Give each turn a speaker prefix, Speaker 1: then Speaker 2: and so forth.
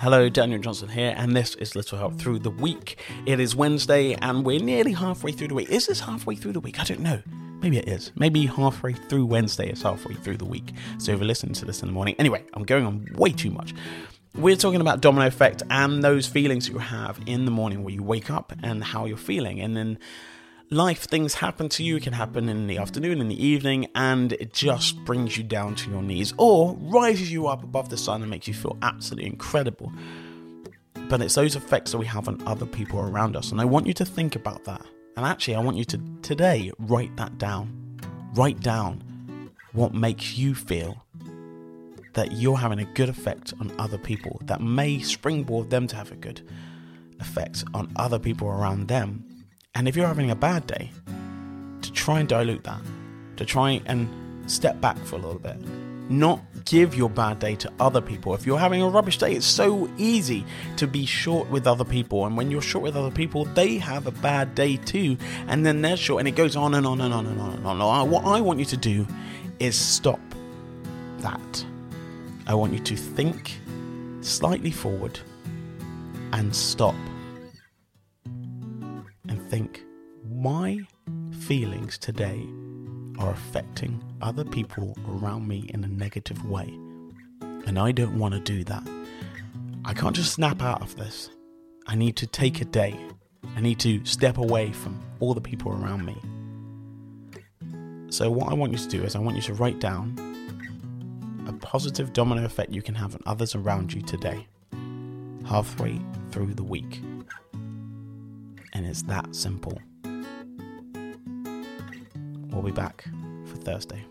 Speaker 1: Hello, Daniel Johnson here, and this is Little Help Through the Week. It is Wednesday, and we're nearly halfway through the week. Is this halfway through the week? I don't know. Maybe it is. Maybe halfway through Wednesday is halfway through the week. So if you're listening to this in the morning, anyway, I'm going on way too much. We're talking about domino effect and those feelings you have in the morning where you wake up and how you're feeling, and then life things happen to you. It can happen in the afternoon in the evening and it just brings you down to your knees or rises you up above the sun and makes you feel absolutely incredible. But it's those effects that we have on other people around us. And i want you to think about that. And actually i want you to today write that down. Write down what makes you feel that you're having a good effect on other people that may springboard them to have a good effect on other people around them and if you're having a bad day, to try and dilute that, to try and step back for a little bit, not give your bad day to other people. If you're having a rubbish day, it's so easy to be short with other people. And when you're short with other people, they have a bad day too. And then they're short, and it goes on and on and on and on and on. What I want you to do is stop that. I want you to think slightly forward and stop think my feelings today are affecting other people around me in a negative way. And I don't want to do that. I can't just snap out of this. I need to take a day. I need to step away from all the people around me. So, what I want you to do is, I want you to write down a positive domino effect you can have on others around you today, halfway through the week and it's that simple. We'll be back for Thursday.